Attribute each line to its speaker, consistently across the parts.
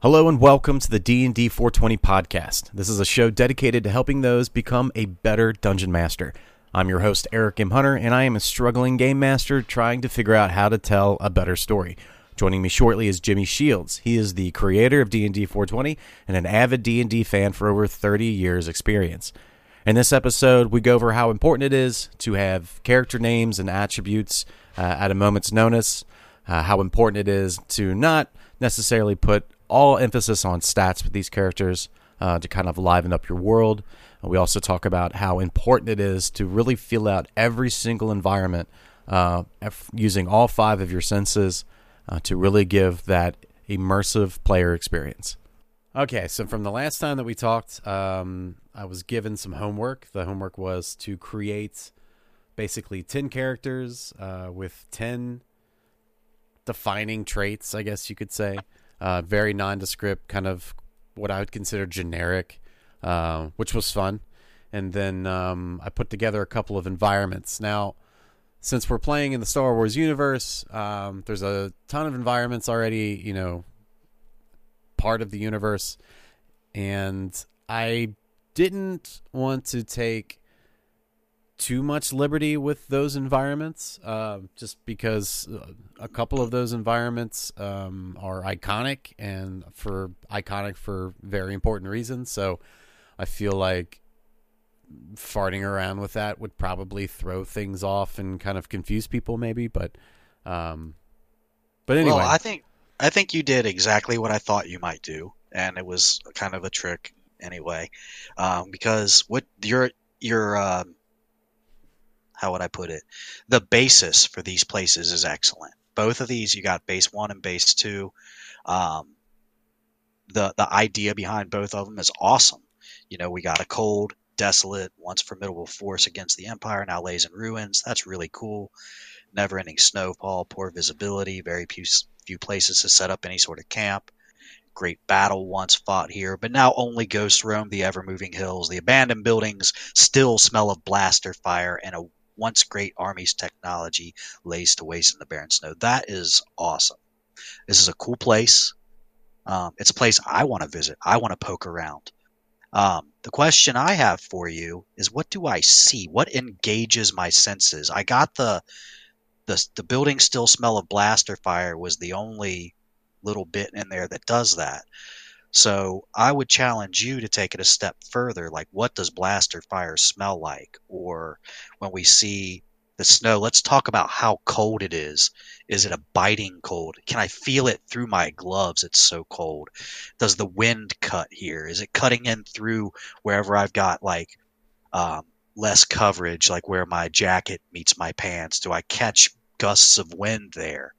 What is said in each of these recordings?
Speaker 1: Hello and welcome to the D&D 420 podcast. This is a show dedicated to helping those become a better dungeon master. I'm your host Eric M. Hunter and I am a struggling game master trying to figure out how to tell a better story. Joining me shortly is Jimmy Shields. He is the creator of D&D 420 and an avid D&D fan for over 30 years experience. In this episode, we go over how important it is to have character names and attributes uh, at a moment's notice, uh, how important it is to not necessarily put all emphasis on stats with these characters uh, to kind of liven up your world. We also talk about how important it is to really feel out every single environment uh, using all five of your senses uh, to really give that immersive player experience. Okay, so from the last time that we talked, um, I was given some homework. The homework was to create basically 10 characters uh, with 10 defining traits, I guess you could say. Uh, very nondescript, kind of what I would consider generic, uh, which was fun. And then um, I put together a couple of environments. Now, since we're playing in the Star Wars universe, um, there's a ton of environments already, you know, part of the universe. And I didn't want to take too much liberty with those environments, uh, just because uh, a couple of those environments um, are iconic and for iconic for very important reasons. So I feel like farting around with that would probably throw things off and kind of confuse people, maybe. But um, but anyway,
Speaker 2: well, I think I think you did exactly what I thought you might do, and it was kind of a trick anyway, um, because what your your um, how would I put it? The basis for these places is excellent. Both of these, you got base one and base two. Um, the the idea behind both of them is awesome. You know, we got a cold, desolate, once formidable force against the Empire, now lays in ruins. That's really cool. Never ending snowfall, poor visibility, very few, few places to set up any sort of camp. Great battle once fought here, but now only ghosts roam the ever moving hills. The abandoned buildings still smell of blaster fire, and a once great army's technology lays to waste in the barren snow. That is awesome. This is a cool place. Um, it's a place I want to visit. I want to poke around. Um, the question I have for you is, what do I see? What engages my senses? I got the the the building still smell of blaster fire was the only little bit in there that does that. So I would challenge you to take it a step further. Like, what does blaster fire smell like? Or when we see the snow, let's talk about how cold it is. Is it a biting cold? Can I feel it through my gloves? It's so cold. Does the wind cut here? Is it cutting in through wherever I've got like um, less coverage, like where my jacket meets my pants? Do I catch gusts of wind there?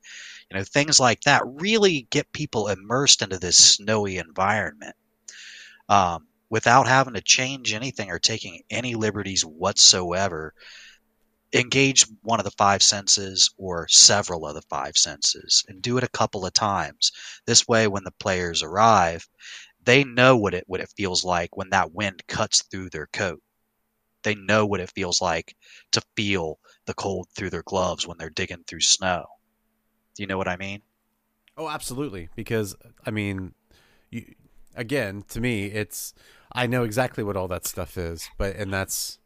Speaker 2: You know, things like that really get people immersed into this snowy environment um, without having to change anything or taking any liberties whatsoever. Engage one of the five senses or several of the five senses and do it a couple of times. This way, when the players arrive, they know what it what it feels like when that wind cuts through their coat. They know what it feels like to feel the cold through their gloves when they're digging through snow. Do you know what I mean?
Speaker 1: Oh, absolutely. Because I mean, you again to me, it's I know exactly what all that stuff is, but and that's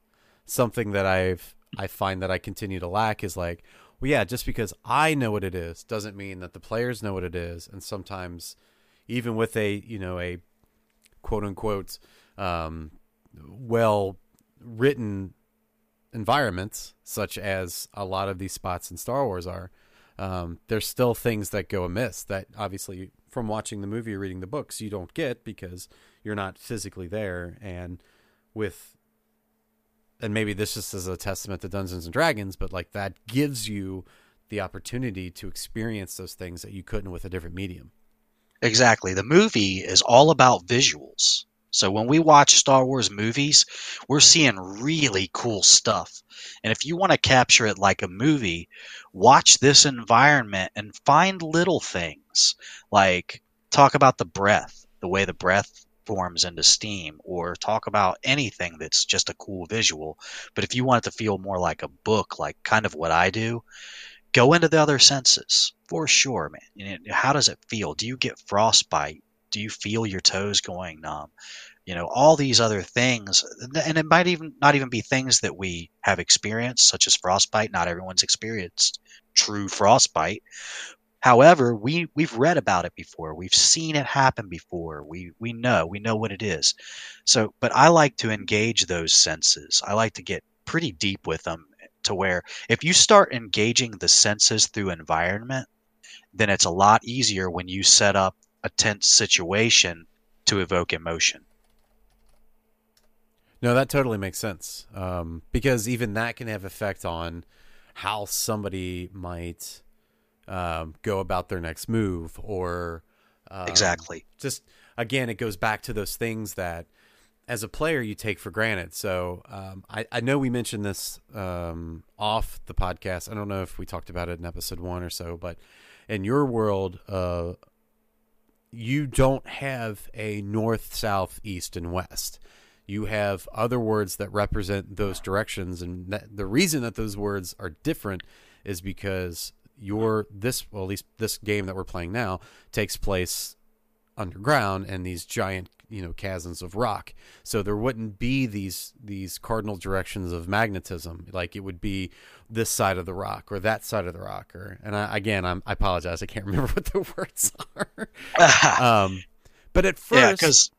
Speaker 1: something that I've I find that I continue to lack is like, well, yeah, just because I know what it is doesn't mean that the players know what it is, and sometimes even with a you know a quote unquote um, well written environments such as a lot of these spots in Star Wars are um, there's still things that go amiss that obviously from watching the movie or reading the books you don't get because you're not physically there. And with and maybe this just is a testament to Dungeons and Dragons but like that gives you the opportunity to experience those things that you couldn't with a different medium.
Speaker 2: Exactly. The movie is all about visuals so when we watch Star Wars movies, we're seeing really cool stuff. And if you want to capture it like a movie, watch this environment and find little things like talk about the breath, the way the breath forms into steam, or talk about anything that's just a cool visual. But if you want it to feel more like a book, like kind of what I do, go into the other senses for sure, man. How does it feel? Do you get frostbite? Do you feel your toes going numb? You know, all these other things, and it might even not even be things that we have experienced, such as frostbite. Not everyone's experienced true frostbite, However, we we've read about it before. We've seen it happen before. We we know we know what it is. So, but I like to engage those senses. I like to get pretty deep with them to where if you start engaging the senses through environment, then it's a lot easier when you set up a tense situation to evoke emotion.
Speaker 1: No, that totally makes sense. Um, because even that can have effect on how somebody might um, go about their next move or
Speaker 2: um, exactly
Speaker 1: just again it goes back to those things that as a player you take for granted so um, I, I, know we mentioned this um, off the podcast i don't know if we talked about it in episode one or so but in your world uh, you don't have a north south east and west. You have other words that represent those directions and that, the reason that those words are different is because your this well at least this game that we're playing now takes place underground and these giant you know chasms of rock so there wouldn't be these these cardinal directions of magnetism like it would be this side of the rock or that side of the rock or and I, again I'm, i apologize i can't remember what the words are um but at first
Speaker 2: yeah because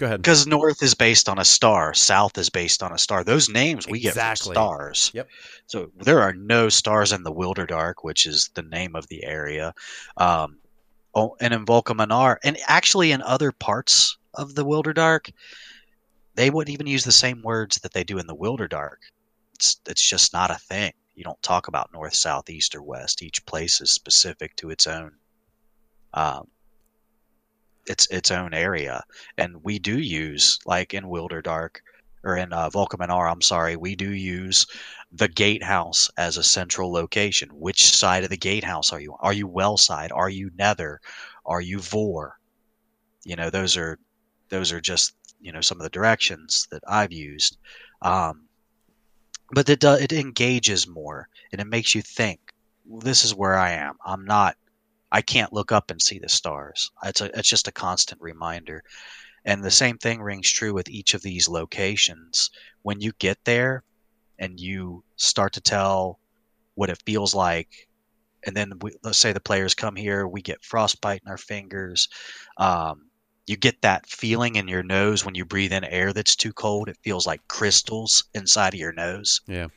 Speaker 2: Go ahead. Because north is based on a star, south is based on a star. Those names we exactly. get from stars.
Speaker 1: Yep.
Speaker 2: So there are no stars in the Wilderdark which is the name of the area. Um, and in Volkaminar, and actually in other parts of the Wilderdark, they wouldn't even use the same words that they do in the Wilderdark. It's it's just not a thing. You don't talk about north, south, east, or west. Each place is specific to its own um, its its own area. And we do use like in Wilderdark or in uh, Volkaminar, I'm sorry, we do use the gatehouse as a central location. Which side of the gatehouse are you? Are you well side? Are you nether? Are you vor? You know, those are those are just you know some of the directions that I've used. Um, but it does it engages more and it makes you think. This is where I am. I'm not I can't look up and see the stars. It's a, it's just a constant reminder. And the same thing rings true with each of these locations. When you get there and you start to tell what it feels like, and then we, let's say the players come here, we get frostbite in our fingers. Um, you get that feeling in your nose when you breathe in air that's too cold. It feels like crystals inside of your nose.
Speaker 1: Yeah.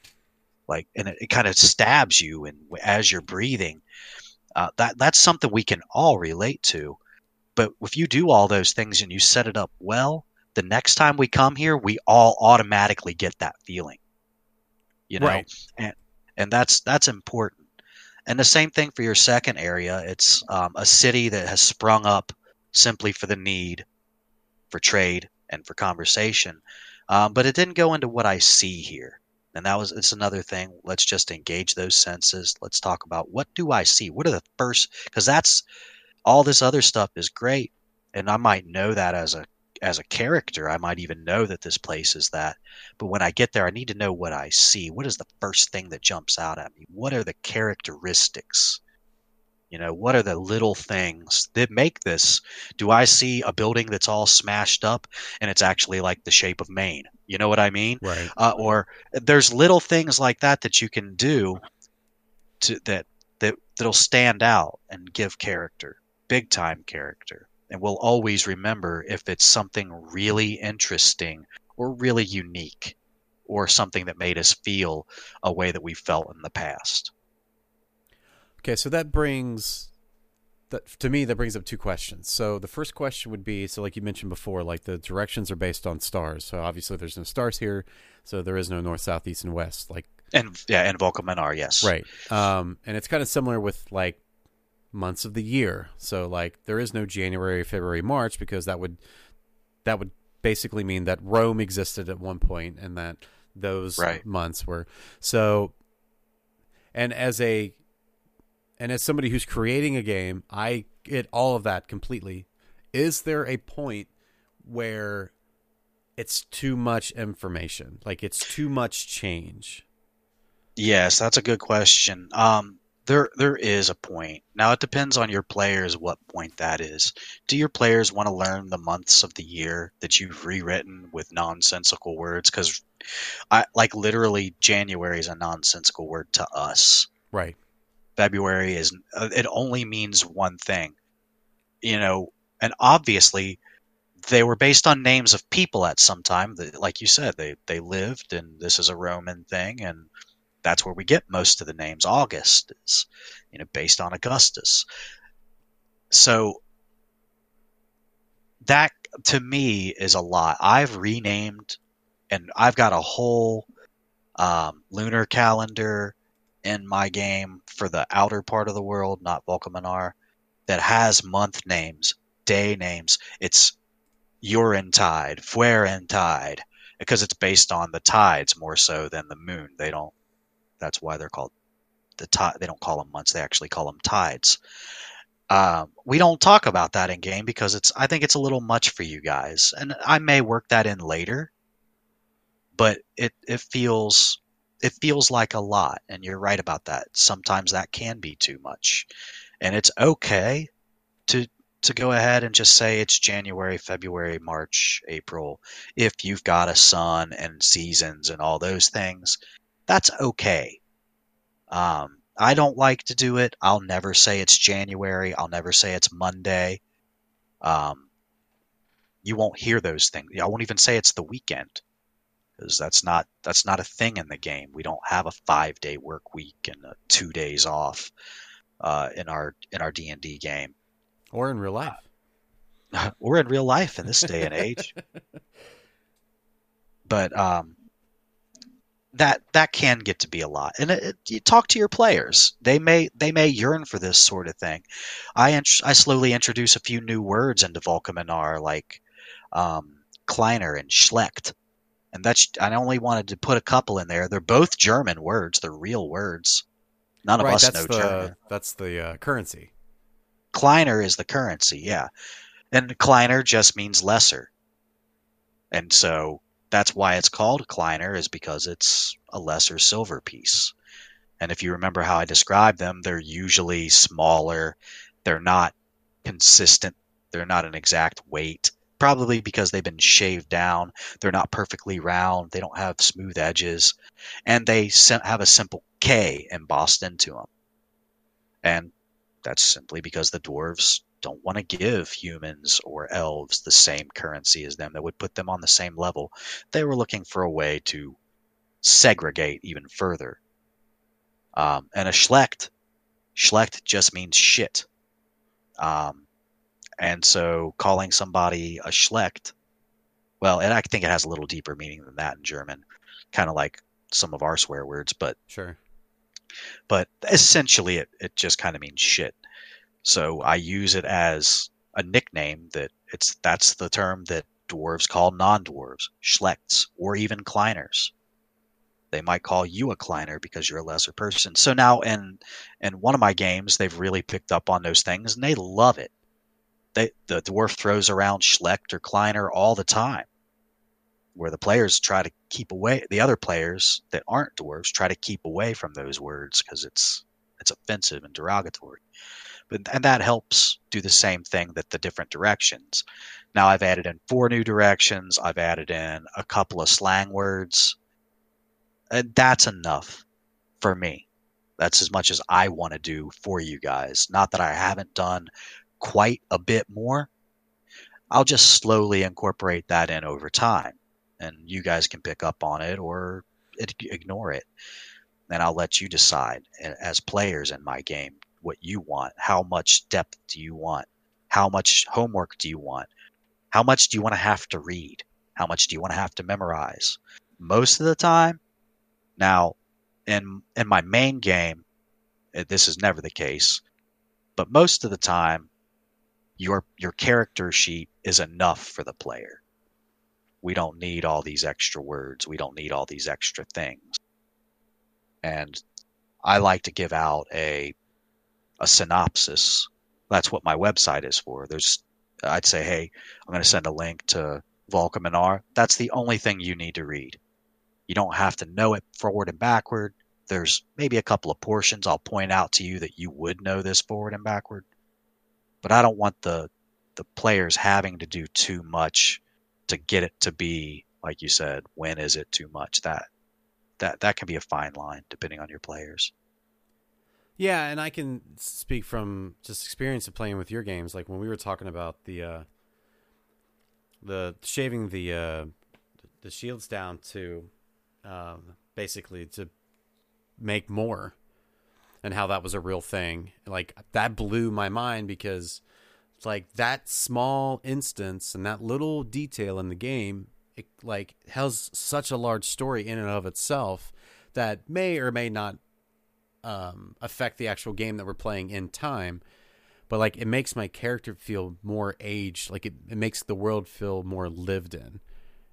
Speaker 2: Like, and it, it kind of stabs you, and as you're breathing, uh, that that's something we can all relate to. But if you do all those things and you set it up well, the next time we come here, we all automatically get that feeling. You know,
Speaker 1: right.
Speaker 2: and and that's that's important. And the same thing for your second area. It's um, a city that has sprung up simply for the need for trade and for conversation. Um, but it didn't go into what I see here and that was it's another thing let's just engage those senses let's talk about what do i see what are the first because that's all this other stuff is great and i might know that as a as a character i might even know that this place is that but when i get there i need to know what i see what is the first thing that jumps out at me what are the characteristics you know, what are the little things that make this? Do I see a building that's all smashed up and it's actually like the shape of Maine? You know what I mean?
Speaker 1: Right.
Speaker 2: Uh, or there's little things like that that you can do to that that that'll stand out and give character, big time character. And we'll always remember if it's something really interesting or really unique or something that made us feel a way that we felt in the past.
Speaker 1: Okay, so that brings that to me that brings up two questions. So the first question would be so like you mentioned before, like the directions are based on stars. So obviously there's no stars here, so there is no north, south, east, and west. Like
Speaker 2: and yeah, and Volkaminar, yes,
Speaker 1: right. Um, and it's kind of similar with like months of the year. So like there is no January, February, March because that would that would basically mean that Rome existed at one point and that those
Speaker 2: right.
Speaker 1: months were so. And as a and as somebody who's creating a game, I get all of that completely. Is there a point where it's too much information? Like it's too much change?
Speaker 2: Yes, that's a good question. Um, There, there is a point. Now it depends on your players what point that is. Do your players want to learn the months of the year that you've rewritten with nonsensical words? Because, I like literally January is a nonsensical word to us.
Speaker 1: Right.
Speaker 2: February is uh, it only means one thing, you know, and obviously they were based on names of people at some time. That, like you said, they they lived, and this is a Roman thing, and that's where we get most of the names. August is, you know, based on Augustus. So that to me is a lot. I've renamed, and I've got a whole um, lunar calendar in my game for the outer part of the world, not Volcaminar, that has month names, day names. It's Urintide, Fuerentide, because it's based on the tides more so than the moon. They don't that's why they're called the tide. They don't call them months; they actually call them tides. Um, we don't talk about that in game because it's. I think it's a little much for you guys, and I may work that in later. But it it feels it feels like a lot, and you're right about that. Sometimes that can be too much, and it's okay to to go ahead and just say it's January, February, March, April. If you've got a sun and seasons and all those things, that's okay. Um, I don't like to do it. I'll never say it's January. I'll never say it's Monday. Um, you won't hear those things. I won't even say it's the weekend because that's not that's not a thing in the game. We don't have a five day work week and two days off uh, in our in our D and D game,
Speaker 1: or in real life,
Speaker 2: uh, or in real life in this day and age. but um, that that can get to be a lot. And it, it, you talk to your players. They may they may yearn for this sort of thing. I int- i slowly introduce a few new words into Volcaminar like um, kleiner and schlecht. And that's i only wanted to put a couple in there. They're both german words. They're real words. None of
Speaker 1: right,
Speaker 2: us know
Speaker 1: the,
Speaker 2: german.
Speaker 1: that's the uh, currency.
Speaker 2: Kleiner is the currency yeah. And kleiner just means lesser. And so that's why it's called Kleiner is because it's a lesser silver piece. And if you remember how I described them, they're usually smaller. They're not consistent. They're not an exact weight. Probably because they've been shaved down. They're not perfectly round. They don't have smooth edges. And they have a simple K embossed into them. And that's simply because the dwarves don't want to give humans or elves the same currency as them that would put them on the same level. They were looking for a way to segregate even further. Um, and a schlecht, schlecht just means shit. Um, and so calling somebody a schlecht, well, and I think it has a little deeper meaning than that in German, kind of like some of our swear words, but
Speaker 1: sure.
Speaker 2: But essentially, it, it just kind of means shit. So I use it as a nickname that it's that's the term that dwarves call non-dwarves, schlechts, or even kleiners. They might call you a kleiner because you're a lesser person. So now in in one of my games, they've really picked up on those things and they love it. They the dwarf throws around schlecht or kleiner all the time. Where the players try to keep away the other players that aren't dwarves try to keep away from those words because it's it's offensive and derogatory and that helps do the same thing that the different directions. Now I've added in four new directions. I've added in a couple of slang words. And that's enough for me. That's as much as I want to do for you guys. Not that I haven't done quite a bit more. I'll just slowly incorporate that in over time. And you guys can pick up on it or ignore it. And I'll let you decide as players in my game what you want. How much depth do you want? How much homework do you want? How much do you want to have to read? How much do you want to have to memorize? Most of the time, now in in my main game, eh, this is never the case, but most of the time, your your character sheet is enough for the player. We don't need all these extra words. We don't need all these extra things. And I like to give out a a synopsis. That's what my website is for. There's, I'd say, hey, I'm going to send a link to Volcaminar. That's the only thing you need to read. You don't have to know it forward and backward. there's maybe a couple of portions I'll point out to you that you would know this forward and backward. But I don't want the the players having to do too much to get it to be like you said, when is it too much? That that that can be a fine line depending on your players.
Speaker 1: Yeah, and I can speak from just experience of playing with your games. Like when we were talking about the uh, the shaving the uh, the shields down to um, basically to make more, and how that was a real thing. Like that blew my mind because like that small instance and that little detail in the game, it like has such a large story in and of itself that may or may not um, affect the actual game that we're playing in time. But like it makes my character feel more aged. Like it, it makes the world feel more lived in,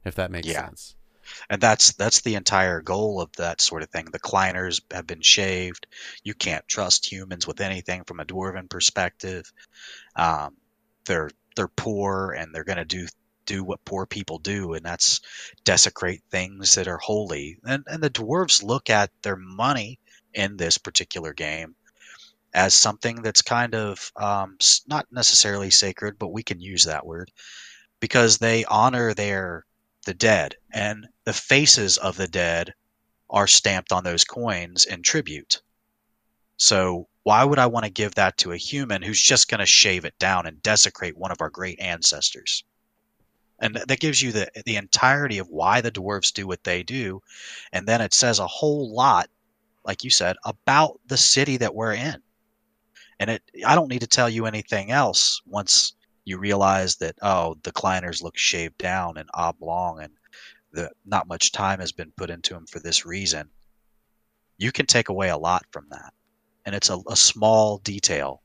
Speaker 1: if that makes yeah. sense.
Speaker 2: And that's that's the entire goal of that sort of thing. The kleiners have been shaved. You can't trust humans with anything from a dwarven perspective. Um, they're they're poor and they're going to do do what poor people do, and that's desecrate things that are holy. And and the dwarves look at their money in this particular game as something that's kind of um, not necessarily sacred, but we can use that word because they honor their the dead, and the faces of the dead are stamped on those coins in tribute. So why would I want to give that to a human who's just going to shave it down and desecrate one of our great ancestors? And that gives you the the entirety of why the dwarves do what they do, and then it says a whole lot like you said, about the city that we're in. And it, I don't need to tell you anything else once you realize that, oh, the kleiners look shaved down and oblong and the, not much time has been put into them for this reason. You can take away a lot from that. And it's a, a small detail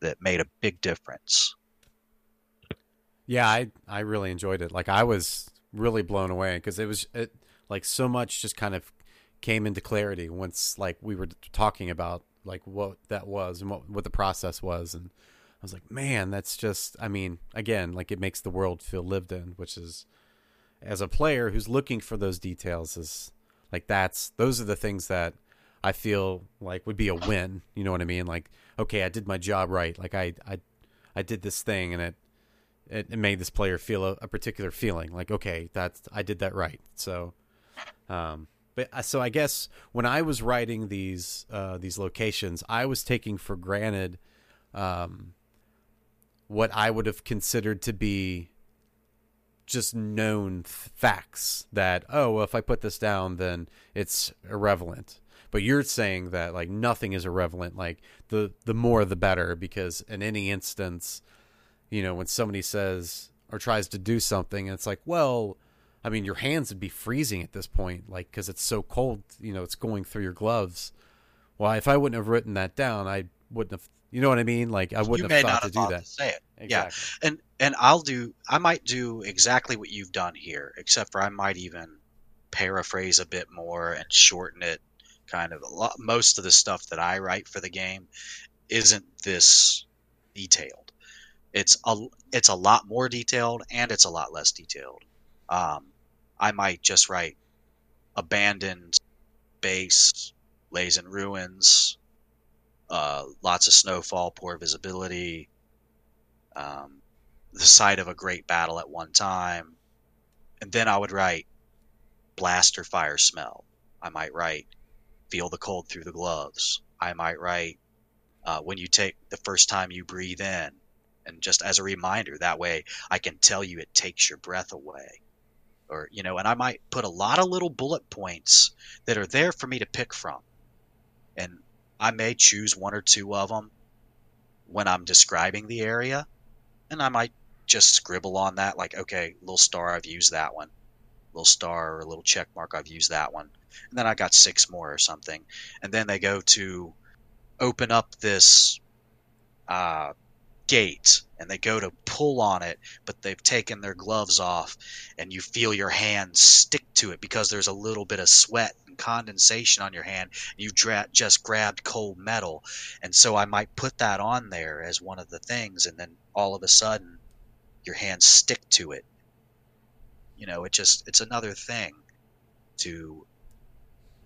Speaker 2: that made a big difference.
Speaker 1: Yeah, I, I really enjoyed it. Like I was really blown away because it was it like so much just kind of came into clarity once like we were talking about like what that was and what what the process was and I was like, man, that's just I mean, again, like it makes the world feel lived in, which is as a player who's looking for those details is like that's those are the things that I feel like would be a win. You know what I mean? Like, okay, I did my job right. Like I I I did this thing and it it, it made this player feel a, a particular feeling. Like, okay, that's I did that right. So um but uh, so I guess when I was writing these uh, these locations, I was taking for granted um, what I would have considered to be just known facts that oh well, if I put this down then it's irrelevant. But you're saying that like nothing is irrelevant. Like the the more the better because in any instance, you know, when somebody says or tries to do something, and it's like well I mean, your hands would be freezing at this point, like because it's so cold. You know, it's going through your gloves. Well, if I wouldn't have written that down, I wouldn't have. You know what I mean? Like I wouldn't
Speaker 2: you
Speaker 1: have thought
Speaker 2: to
Speaker 1: do that.
Speaker 2: To say it. Exactly. Yeah, and and I'll do. I might do exactly what you've done here, except for I might even paraphrase a bit more and shorten it. Kind of a lot. Most of the stuff that I write for the game isn't this detailed. It's a it's a lot more detailed and it's a lot less detailed. Um, I might just write abandoned base, lays in ruins, uh, lots of snowfall, poor visibility, um, the site of a great battle at one time, and then I would write blaster fire smell. I might write feel the cold through the gloves. I might write uh, when you take the first time you breathe in, and just as a reminder, that way I can tell you it takes your breath away or you know and i might put a lot of little bullet points that are there for me to pick from. And i may choose one or two of them when i'm describing the area and i might just scribble on that like okay little star i've used that one. Little star or a little check mark i've used that one. And then i got six more or something. And then they go to open up this uh, gate and they go to pull on it, but they've taken their gloves off, and you feel your hand stick to it because there's a little bit of sweat and condensation on your hand. You dra- just grabbed cold metal, and so I might put that on there as one of the things, and then all of a sudden, your hands stick to it. You know, it just it's another thing to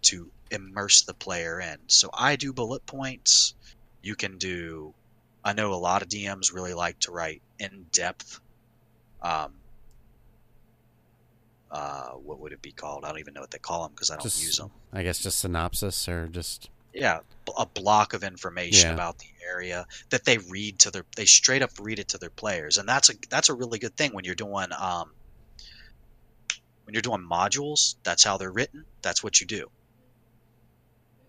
Speaker 2: to immerse the player in. So I do bullet points. You can do. I know a lot of DMs really like to write in depth. Um, uh, what would it be called? I don't even know what they call them because I don't
Speaker 1: Just-
Speaker 2: use them.
Speaker 1: I guess just synopsis or just
Speaker 2: Yeah, a block of information
Speaker 1: Yeah.
Speaker 2: about the area that they read to their. They straight up read it to their players, and that's a that's a really good thing when you're doing um. When you're doing modules, that's how they're written. That's what you do.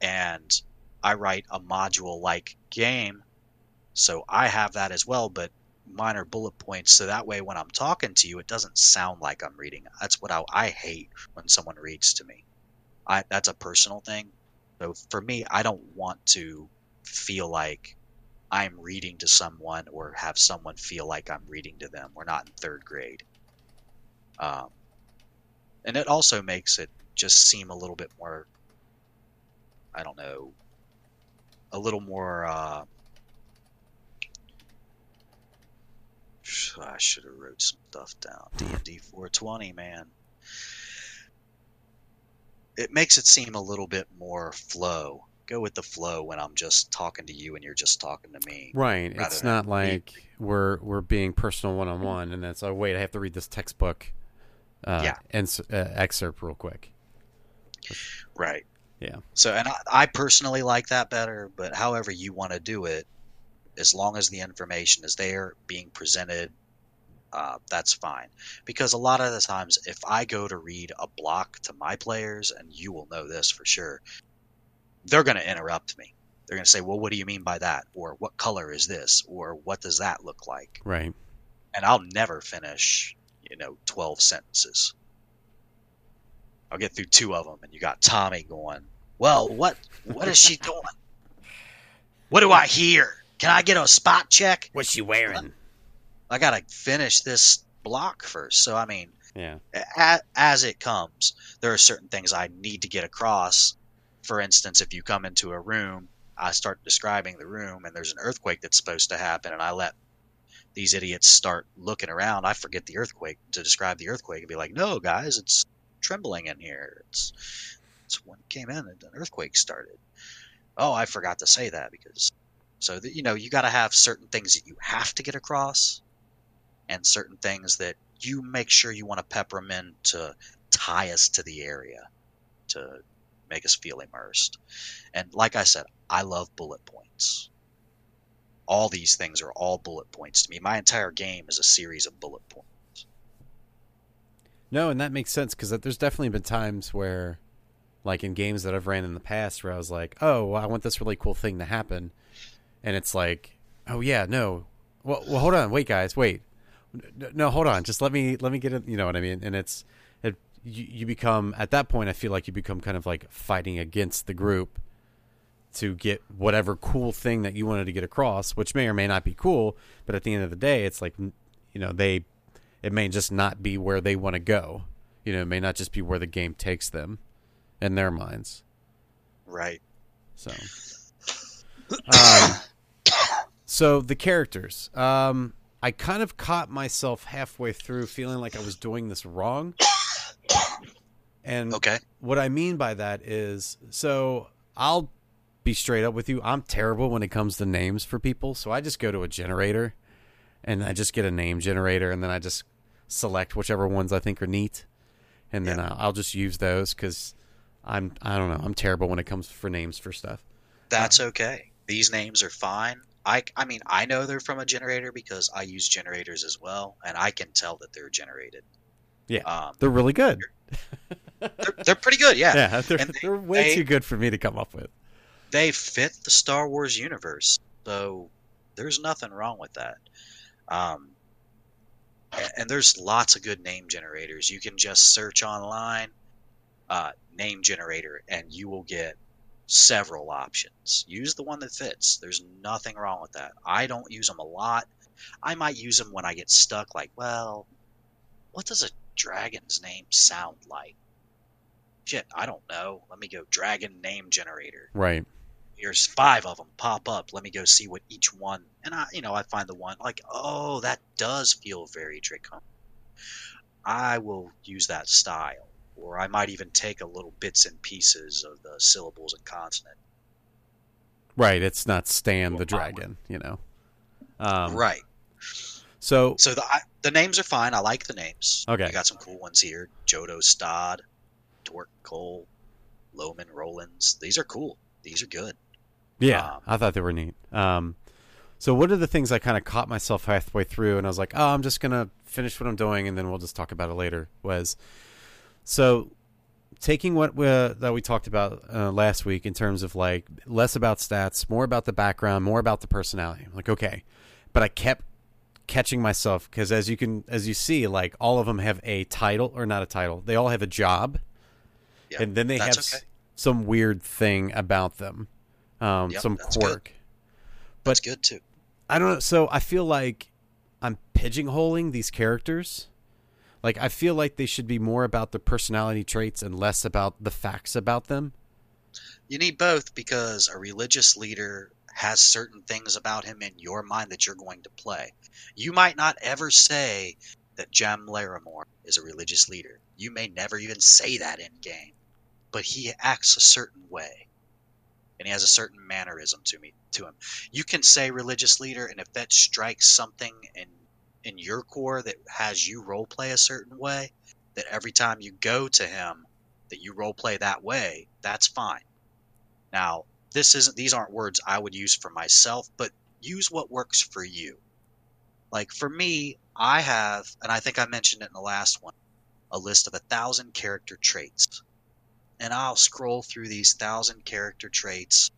Speaker 2: And I write a module like game, so I have that as well, but minor bullet points, so that way when I'm talking to you, it doesn't sound like I'm reading. That's what I, I hate when someone reads to me. I that's a personal thing. So for me, I don't want to feel like I'm reading to someone or have someone feel like I'm reading to them. We're not in third grade. Um, and it also makes it just seem a little bit more, I don't know, a little more. Uh, I should have wrote some stuff down. D and D 420, man it makes it seem a little bit more flow. Go with the flow when I'm just talking to you and you're just talking to me.
Speaker 1: right. It's not
Speaker 2: me.
Speaker 1: like we're we're being personal one on one, and that's oh wait, I have to read this textbook. Uh,
Speaker 2: Yeah.
Speaker 1: And uh, excerpt real quick.
Speaker 2: Right.
Speaker 1: Yeah.
Speaker 2: So, and I, I personally like that better, but however you want to do it, as long as the information is there being presented, uh, that's fine. Because a lot of the times, if I go to read a block to my players, and you will know this for sure, they're going to interrupt me. They're going to say, well, what do you mean by that? Or what color is this? Or what does that look like?
Speaker 1: Right.
Speaker 2: and I'll never finish, you know, 12 sentences. I'll get through two of them, and you got Tommy going, Well, what what is she doing? What do I hear? Can I get a spot check?
Speaker 1: What's she wearing?
Speaker 2: I got to finish this block first. So, I mean,
Speaker 1: Yeah.
Speaker 2: a- as it comes, there are certain things I need to get across. For instance, if you come into a room, I start describing the room, and there's an earthquake that's supposed to happen, and I let these idiots start looking around. I forget the earthquake to describe the earthquake and be like, "No, guys, it's trembling in here. It's it's when it came in and an earthquake started." Oh, I forgot to say that because so that you know you got to have certain things that you have to get across, and certain things that you make sure you want to pepper them in to tie us to the area, to make us feel immersed. And like I said, I love bullet points. All these things are all bullet points to me. My entire game is a series of bullet points.
Speaker 1: No, and that makes sense because there's definitely been times where, like in games that I've ran in the past, where I was like, "Oh, well, I want this really cool thing to happen," and it's like, "Oh yeah, no, well, well hold on, wait, guys, wait, no, hold on, just let me let me get it." You know what I mean? And it's it you, you become at that point, I feel like you become kind of like fighting against the group to get whatever cool thing that you wanted to get across, which may or may not be cool, but at the end of the day, it's like you know they it may just not be where they want to go. You know, it may not just be where the game takes them in their minds.
Speaker 2: Right.
Speaker 1: So, um, so the characters. Um, I kind of caught myself halfway through feeling like I was doing this wrong. And
Speaker 2: Okay.
Speaker 1: what I mean by that is, so I'll be straight up with you. I'm terrible when it comes to names for people. So I just go to a generator and I just get a name generator and then I just select whichever ones I think are neat. And then
Speaker 2: Yeah.
Speaker 1: I'll, I'll just use those because I'm, I don't know, I'm terrible when it comes for names for stuff.
Speaker 2: That's okay. These names are fine. I, I mean, I know they're from a generator because I use generators as well, and I can tell that they're generated.
Speaker 1: Yeah.
Speaker 2: Um,
Speaker 1: They're really good.
Speaker 2: they're, they're pretty good, yeah.
Speaker 1: Yeah, they're,
Speaker 2: they-
Speaker 1: they're way
Speaker 2: they-
Speaker 1: too good for me to come up with.
Speaker 2: They fit the Star Wars universe, so there's nothing wrong with that. Um, a- and there's lots of good name generators. You can just search online, uh, name generator, and you will get several options. Use the one that fits. There's nothing wrong with that. I don't use them a lot. I might use them when I get stuck, like, well, what does a dragon's name sound like? Shit, I don't know. Let me go dragon name generator
Speaker 1: Right.
Speaker 2: here's five of them pop up let me go see what each one and i you know i find the one like oh that does feel very trick i will use that style or I might even take a little bits and pieces of the syllables and consonant.
Speaker 1: Right. It's not Stan the dragon, you know. Um,
Speaker 2: right.
Speaker 1: So
Speaker 2: So the I, the names are fine. I like the names.
Speaker 1: Okay.
Speaker 2: You got some cool ones here. Jodo Stod, Torque Cole, Loman Rollins. These are cool. These are good.
Speaker 1: Yeah,
Speaker 2: Um,
Speaker 1: I thought they were neat. Um, so one of the things I kind of caught myself halfway through, and I was like, "Oh, I'm just gonna finish what I'm doing, and then we'll just talk about it later." Was so taking what we, that we talked about uh, last week in terms of like less about stats, more about the background, more about the personality. I'm like, okay, but I kept catching myself because as you can as you see, like all of them have a title or not a title. They all have a job, and then they have
Speaker 2: that's
Speaker 1: s- some weird thing about them, um,
Speaker 2: Yep,
Speaker 1: some
Speaker 2: that's good.
Speaker 1: quirk.
Speaker 2: That's good too.
Speaker 1: I don't know. So I feel like I'm pigeonholing these characters. Like I feel like they should be more about the personality traits and less about the facts about them.
Speaker 2: You need both because a religious leader has certain things about him in your mind that you're going to play. You might not ever say that Jem Larimore is a religious leader. You may never even say that in game, but he acts a certain way, and he has a certain mannerism to me to him. You can say religious leader, and if that strikes something in in your core that has you role play a certain way, that every time you go to him, that you role play that way, that's fine. Now, this isn't these aren't words I would use for myself, but use what works for you. Like for me, I have, and I think I mentioned it in the last one, a list of a thousand character traits. And I'll scroll through these thousand character traits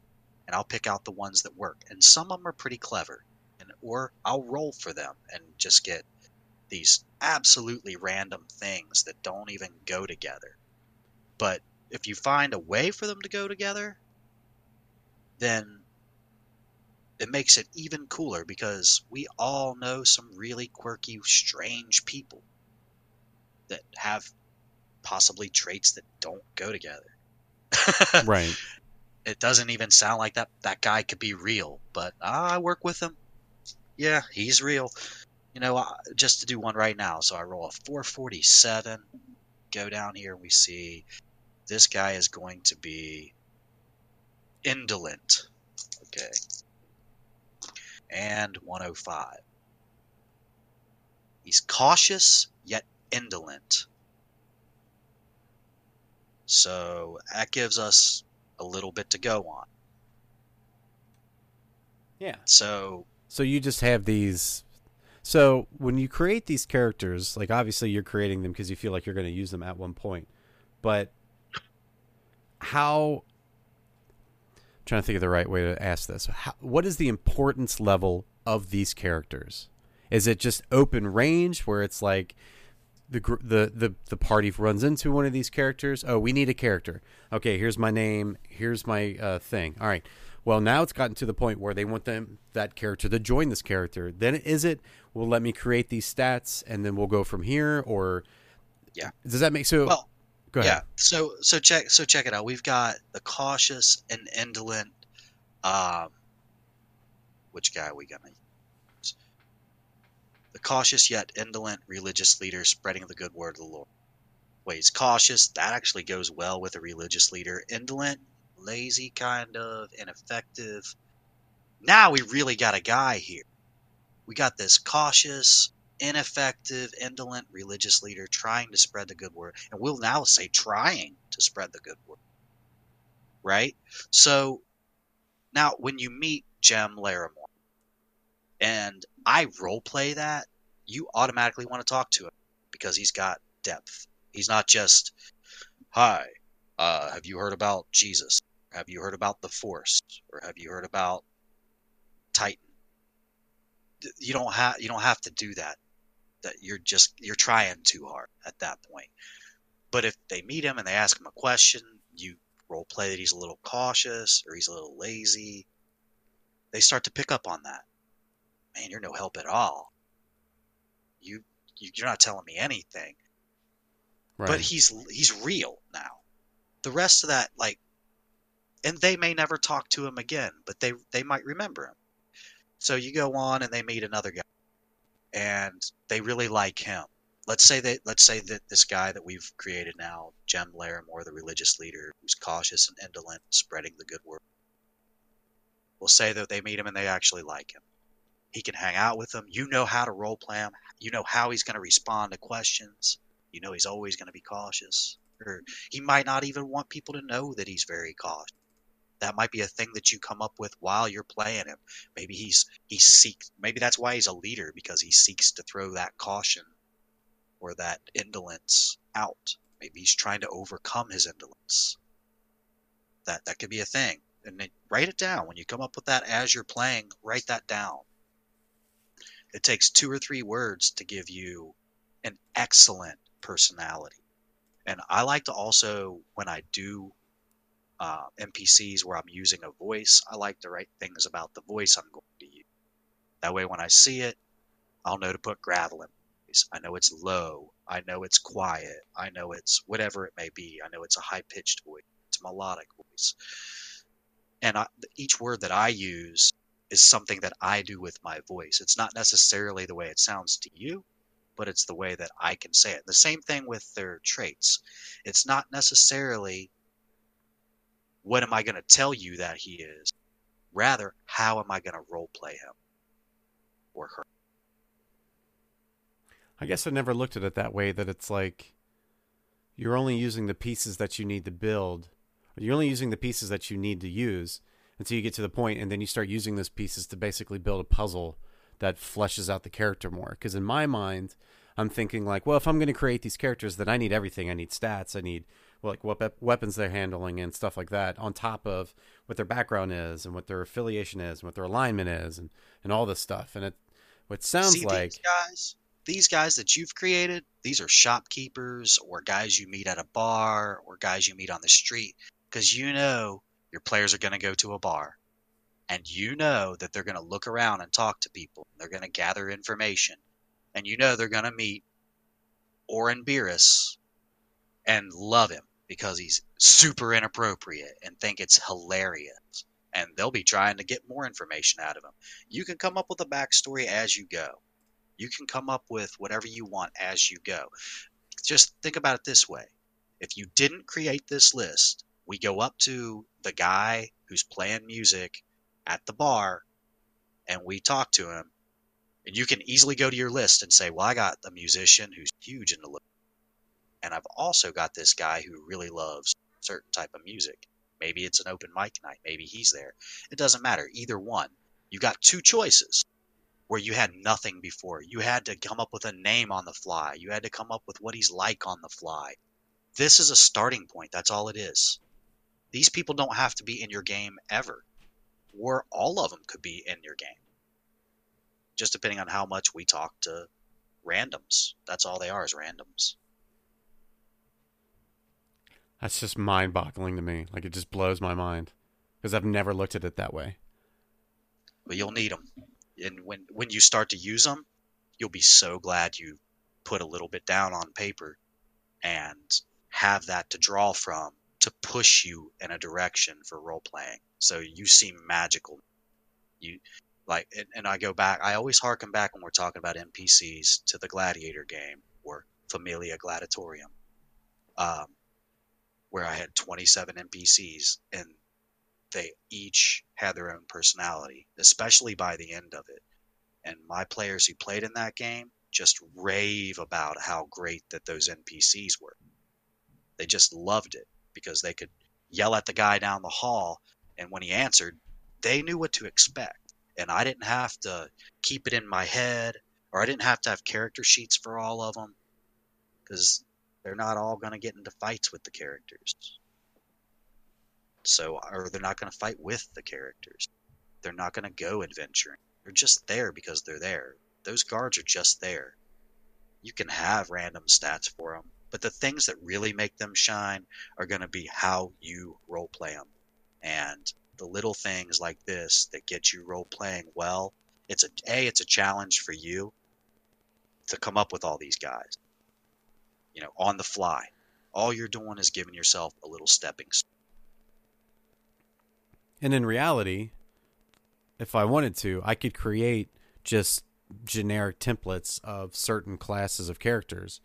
Speaker 2: and I'll pick out the ones that work. And some of them are pretty clever. Or I'll roll for them and just get these absolutely random things that don't even go together. But if you find a way for them to go together, then it makes it even cooler because we all know some really quirky, strange people that have possibly traits that don't go together.
Speaker 1: Right.
Speaker 2: it doesn't even sound like that that guy could be real, but I work with him. Yeah, he's real. You know, I- just to do one right now. So I roll a 447, go down here, and we see this guy is going to be indolent. Okay. And 105. He's cautious yet indolent. So that gives us a little bit to go on.
Speaker 1: Yeah.
Speaker 2: So
Speaker 1: So you just have these. So when you create these characters, like obviously you're creating them because you feel like you're going to use them at one point, but how? I'm trying to think of the right way to ask this. How, what is the importance level of these characters? Is it just open range where it's like the the the the party runs into one of these characters? Oh, we need a character. Okay, here's my name. Here's my uh, thing. All right. Well, now it's gotten to the point where they want them that character to join this character. Then is it? Well, let me create these stats, and then we'll go from here. Or
Speaker 2: Yeah.
Speaker 1: does that make so?
Speaker 2: well,
Speaker 1: go ahead.
Speaker 2: yeah. So so check so check it out. We've got the cautious and indolent. Um, which guy are we gonna use? The cautious yet indolent religious leader spreading the good word of the Lord. Wait, he's cautious. That actually goes well with a religious leader. Indolent, lazy, kind of ineffective. Now we really got a guy here. We got this cautious, ineffective, indolent religious leader trying to spread the good word. And we'll now say trying to spread the good word. Right? So now when you meet Jem Larimore and I role play that, you automatically want to talk to him because he's got depth. He's not just, hi, uh, have you heard about Jesus? Have you heard about the Force? Or have you heard about Titan? You don't have you don't have to do that that you're just you're trying too hard at that point. But if they meet him and they ask him a question, you role play that he's a little cautious or he's a little lazy. They start to pick up on that. Man, you're no help at all. You, you you're not telling me anything.
Speaker 1: Right.
Speaker 2: But he's he's real now. The rest of that like and they may never talk to him again, but they they might remember him. So you go on and they meet another guy and they really like him let's say that let's say that this guy that we've created now, Jem Larimore, the religious leader, who's cautious and indolent, spreading the good word. We'll say that they meet him and they actually like him. He can hang out with them. You know how to role play him. You know how he's going to respond to questions. You know he's always going to be cautious. Or he might not even want people to know that he's very cautious. That might be a thing that you come up with while you're playing him. Maybe he's he seeks. Maybe that's why he's a leader because he seeks to throw that caution or that indolence out. Maybe he's trying to overcome his indolence. That that could be a thing. And then write it down when you come up with that as you're playing. Write that down. It takes two or three words to give you an excellent personality. And I like to also, when I do uh, NPCs where I'm using a voice, I like to write things about the voice I'm going to use. That way, when I see it, I'll know to put gravel in voice. I know it's low. I know it's quiet. I know it's whatever it may be. I know it's a high pitched voice. It's a melodic voice. And I, each word that I use is something that I do with my voice. It's not necessarily the way it sounds to you, but it's the way that I can say it. The same thing with their traits. It's not necessarily what am I going to tell you that he is? Rather, how am I going to role play him or her?
Speaker 1: I guess I never looked at it that way that it's like you're only using the pieces that you need to build. You're only using the pieces that you need to use until you get to the point and then you start using those pieces to basically build a puzzle that fleshes out the character more because in my mind i'm thinking like well if i'm going to create these characters then i need everything i need stats i need like what weapons they're handling and stuff like that on top of what their background is and what their affiliation is and what their alignment is and, and all this stuff and it what sounds
Speaker 2: See,
Speaker 1: like
Speaker 2: these guys these guys that you've created these are shopkeepers or guys you meet at a bar or guys you meet on the street because you know your players are going to go to a bar and you know that they're going to look around and talk to people. They're going to gather information. And you know they're going to meet Orin Beerus and love him because he's super inappropriate and think it's hilarious. And they'll be trying to get more information out of him. You can come up with a backstory as you go. You can come up with whatever you want as you go. Just think about it this way. If you didn't create this list, we go up to the guy who's playing music at the bar and we talk to him, and you can easily go to your list and say, Well, I got a musician who's huge in the and I've also got this guy who really loves certain type of music. Maybe it's an open mic night, maybe he's there. It doesn't matter, either one. You've got two choices where you had nothing before. You had to come up with a name on the fly. You had to come up with what he's like on the fly. This is a starting point. That's all it is. These people don't have to be in your game ever or all of them could be in your game. Just depending on how much we talk to randoms. That's all they are is randoms.
Speaker 1: That's just mind boggling to me. Like it just blows my mind because I've never looked at it that way.
Speaker 2: But you'll need them. And when, when you start to use them, you'll be so glad you put a little bit down on paper and have that to draw from to push you in a direction for role playing. So you seem magical. You like, and, and I go back. I always harken back when we're talking about NPCs to the Gladiator game or Familia Gladiatorium, um, where I had 27 NPCs and they each had their own personality, especially by the end of it. And my players who played in that game just rave about how great that those NPCs were. They just loved it because they could yell at the guy down the hall, and when he answered, they knew what to expect. And I didn't have to keep it in my head, or I didn't have to have character sheets for all of them, because they're not all going to get into fights with the characters. So, or they're not going to fight with the characters. They're not going to go adventuring. They're just there because they're there. Those guards are just there. You can have random stats for them, but the things that really make them shine are going to be how you role play them. And the little things like this that get you role playing well, it's a a it's a challenge for you to come up with all these guys. You know, on the fly. All you're doing is giving yourself a little stepping stone.
Speaker 1: And in reality, if I wanted to, I could create just generic templates of certain classes of characters.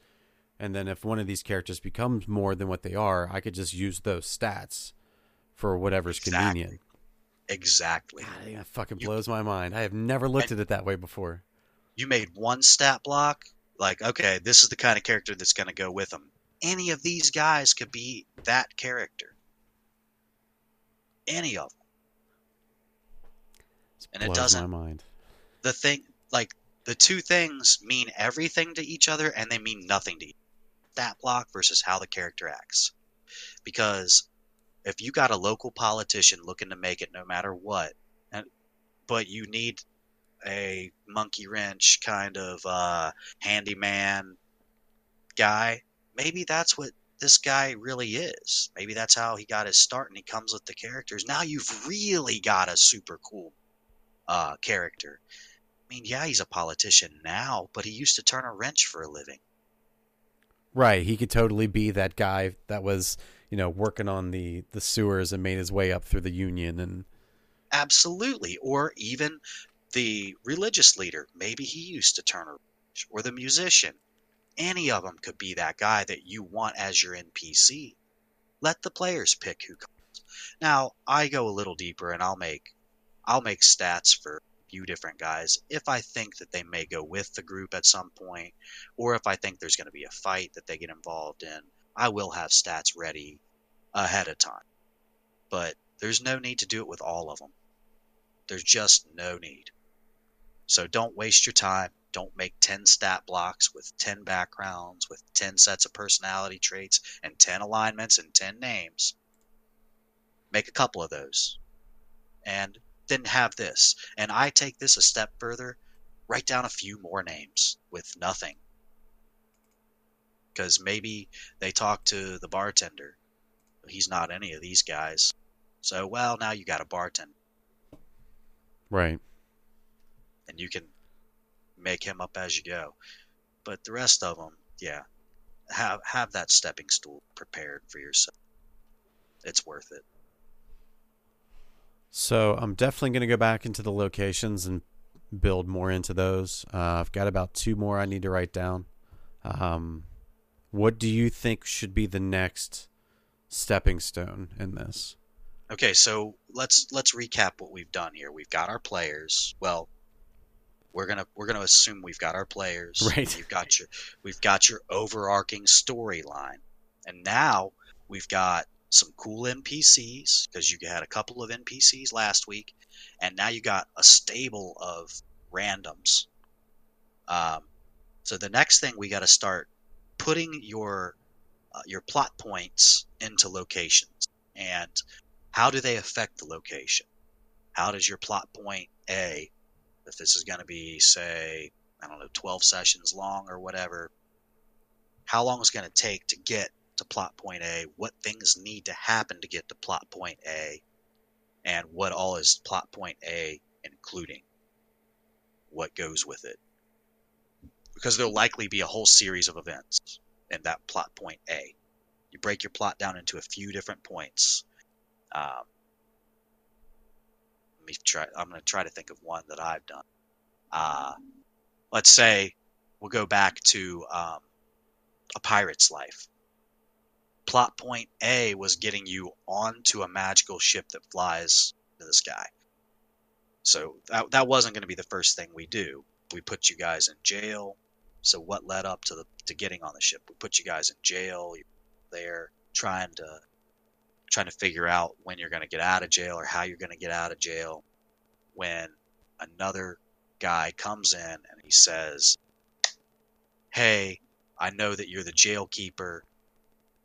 Speaker 1: And then if one of these characters becomes more than what they are, I could just use those stats for whatever's
Speaker 2: Exactly.
Speaker 1: convenient.
Speaker 2: Exactly.
Speaker 1: God, that fucking
Speaker 2: You-
Speaker 1: blows my mind. I have never looked at it that way before.
Speaker 2: You made one stat block, like, okay, this is the kind of character that's going to go with them. Any of these guys could be that character. Any of them.
Speaker 1: It
Speaker 2: And it doesn't-
Speaker 1: my mind.
Speaker 2: The thing, like, the two things mean everything to each other and they mean nothing to each That block versus how the character acts. Because if you got a local politician looking to make it no matter what, and but you need a monkey wrench kind of uh, handyman guy, maybe that's what this guy really is. Maybe that's how he got his start, and he comes with the characters. Now you've really got a super cool uh, character. I mean, yeah, he's a politician now, but he used to turn a wrench for a living.
Speaker 1: Right, he could totally be that guy that was, you know, working on the the sewers and made his way up through the union and
Speaker 2: Absolutely. Or even the religious leader. Maybe he used to turn a. Or the musician. Any of them could be that guy that you want as your NPC. Let the players pick who comes. Now, I go a little deeper and I'll make I'll make stats for a few different guys if I think that they may go with the group at some point, or if I think there's going to be a fight that they get involved in. I will have stats ready ahead of time. But there's no need to do it with all of them. There's just no need. So don't waste your time. Don't make 10 stat blocks with 10 backgrounds, with 10 sets of personality traits, and 10 alignments and 10 names. Make a couple of those. And then have this. And I take this a step further. Write down a few more names with nothing. Because maybe they talk to the bartender. He's not any of these guys. So, well, now you got a bartender.
Speaker 1: right.
Speaker 2: And you can make him up as you go. But the rest of them, yeah, have have that stepping stool prepared for yourself. It's worth it.
Speaker 1: So I'm definitely going to go back into the locations and build more into those. Uh, I've got about two more I need to write down. Um, what do you think should be the next stepping stone in this?
Speaker 2: Okay, so let's let's recap what we've done here. We've got our players. Well, we're gonna we're gonna assume we've got our players.
Speaker 1: Right.
Speaker 2: We've got your we've got your overarching storyline, and now we've got some cool NPCs because you had a couple of NPCs last week, and now you got a stable of randoms. Um, so the next thing we got to start putting your uh, your plot points into locations and how do they affect the location? How does your plot point A, if this is going to be, say, I don't know, 12 sessions long or whatever, how long is going to take to get to plot point A? What things need to happen to get to plot point A? And what all is plot point A including? What goes with it? Because there'll likely be a whole series of events in that plot point A. You break your plot down into a few different points. Um, me try. I'm going to try to think of one that I've done. Uh, let's say we'll go back to um, a pirate's life. Plot point A was getting you onto a magical ship that flies to the sky. So that that wasn't going to be the first thing we do. We put you guys in jail. So what led up to the to getting on the ship? We put you guys in jail. You're there trying to trying to figure out when you're going to get out of jail or how you're going to get out of jail. When another guy comes in and he says, "Hey, I know that you're the jail keeper.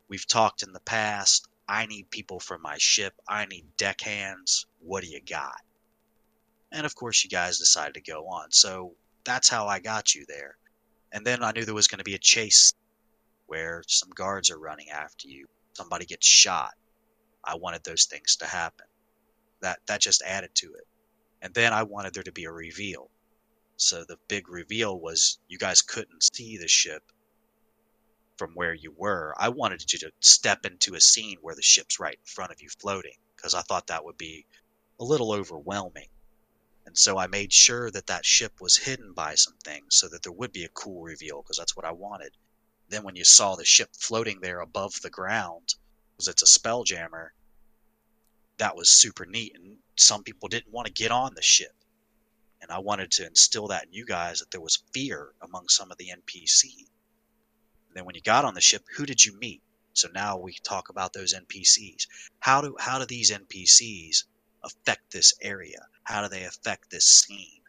Speaker 2: We've talked in the past. I need people for my ship. I need deckhands. What do you got?" And of course, you guys decided to go on. So that's how I got you there. And then I knew there was going to be a chase where some guards are running after you. Somebody gets shot. I wanted those things to happen. That that just added to it. And then I wanted there to be a reveal. So the big reveal was you guys couldn't see the ship from where you were. I wanted you to step into a scene where the ship's right in front of you floating because I thought that would be a little overwhelming. And so I made sure that that ship was hidden by some things so that there would be a cool reveal because that's what I wanted. Then when you saw the ship floating there above the ground, it's a spell jammer, that was super neat. And some people didn't want to get on the ship. And I wanted to instill that in you guys that there was fear among some of the NPC. And then when you got on the ship, who did you meet? So now we talk about those NPCs. How do how do these NPCs affect this area? How do they affect this scene?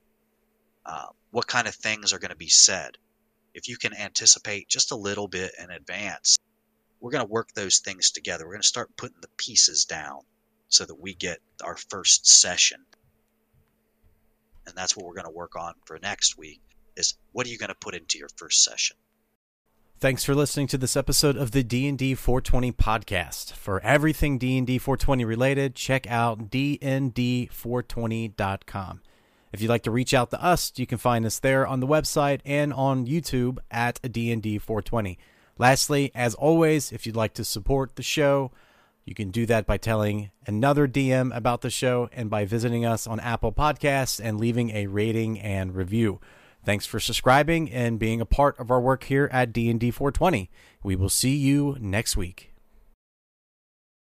Speaker 2: Uh, what kind of things are going to be said? If you can anticipate just a little bit in advance, we're going to work those things together. We're going to start putting the pieces down so that we get our first session. And that's what we're going to work on for next week is what are you going to put into your first session?
Speaker 1: Thanks for listening to this episode of the D&D 420 podcast. For everything D&D 420 related, check out dnd420.com. If you'd like to reach out to us, you can find us there on the website and on YouTube at D&D 420. Lastly, as always, if you'd like to support the show, you can do that by telling another DM about the show and by visiting us on Apple Podcasts and leaving a rating and review. Thanks for subscribing and being a part of our work here at D&D 420. We will see you next week.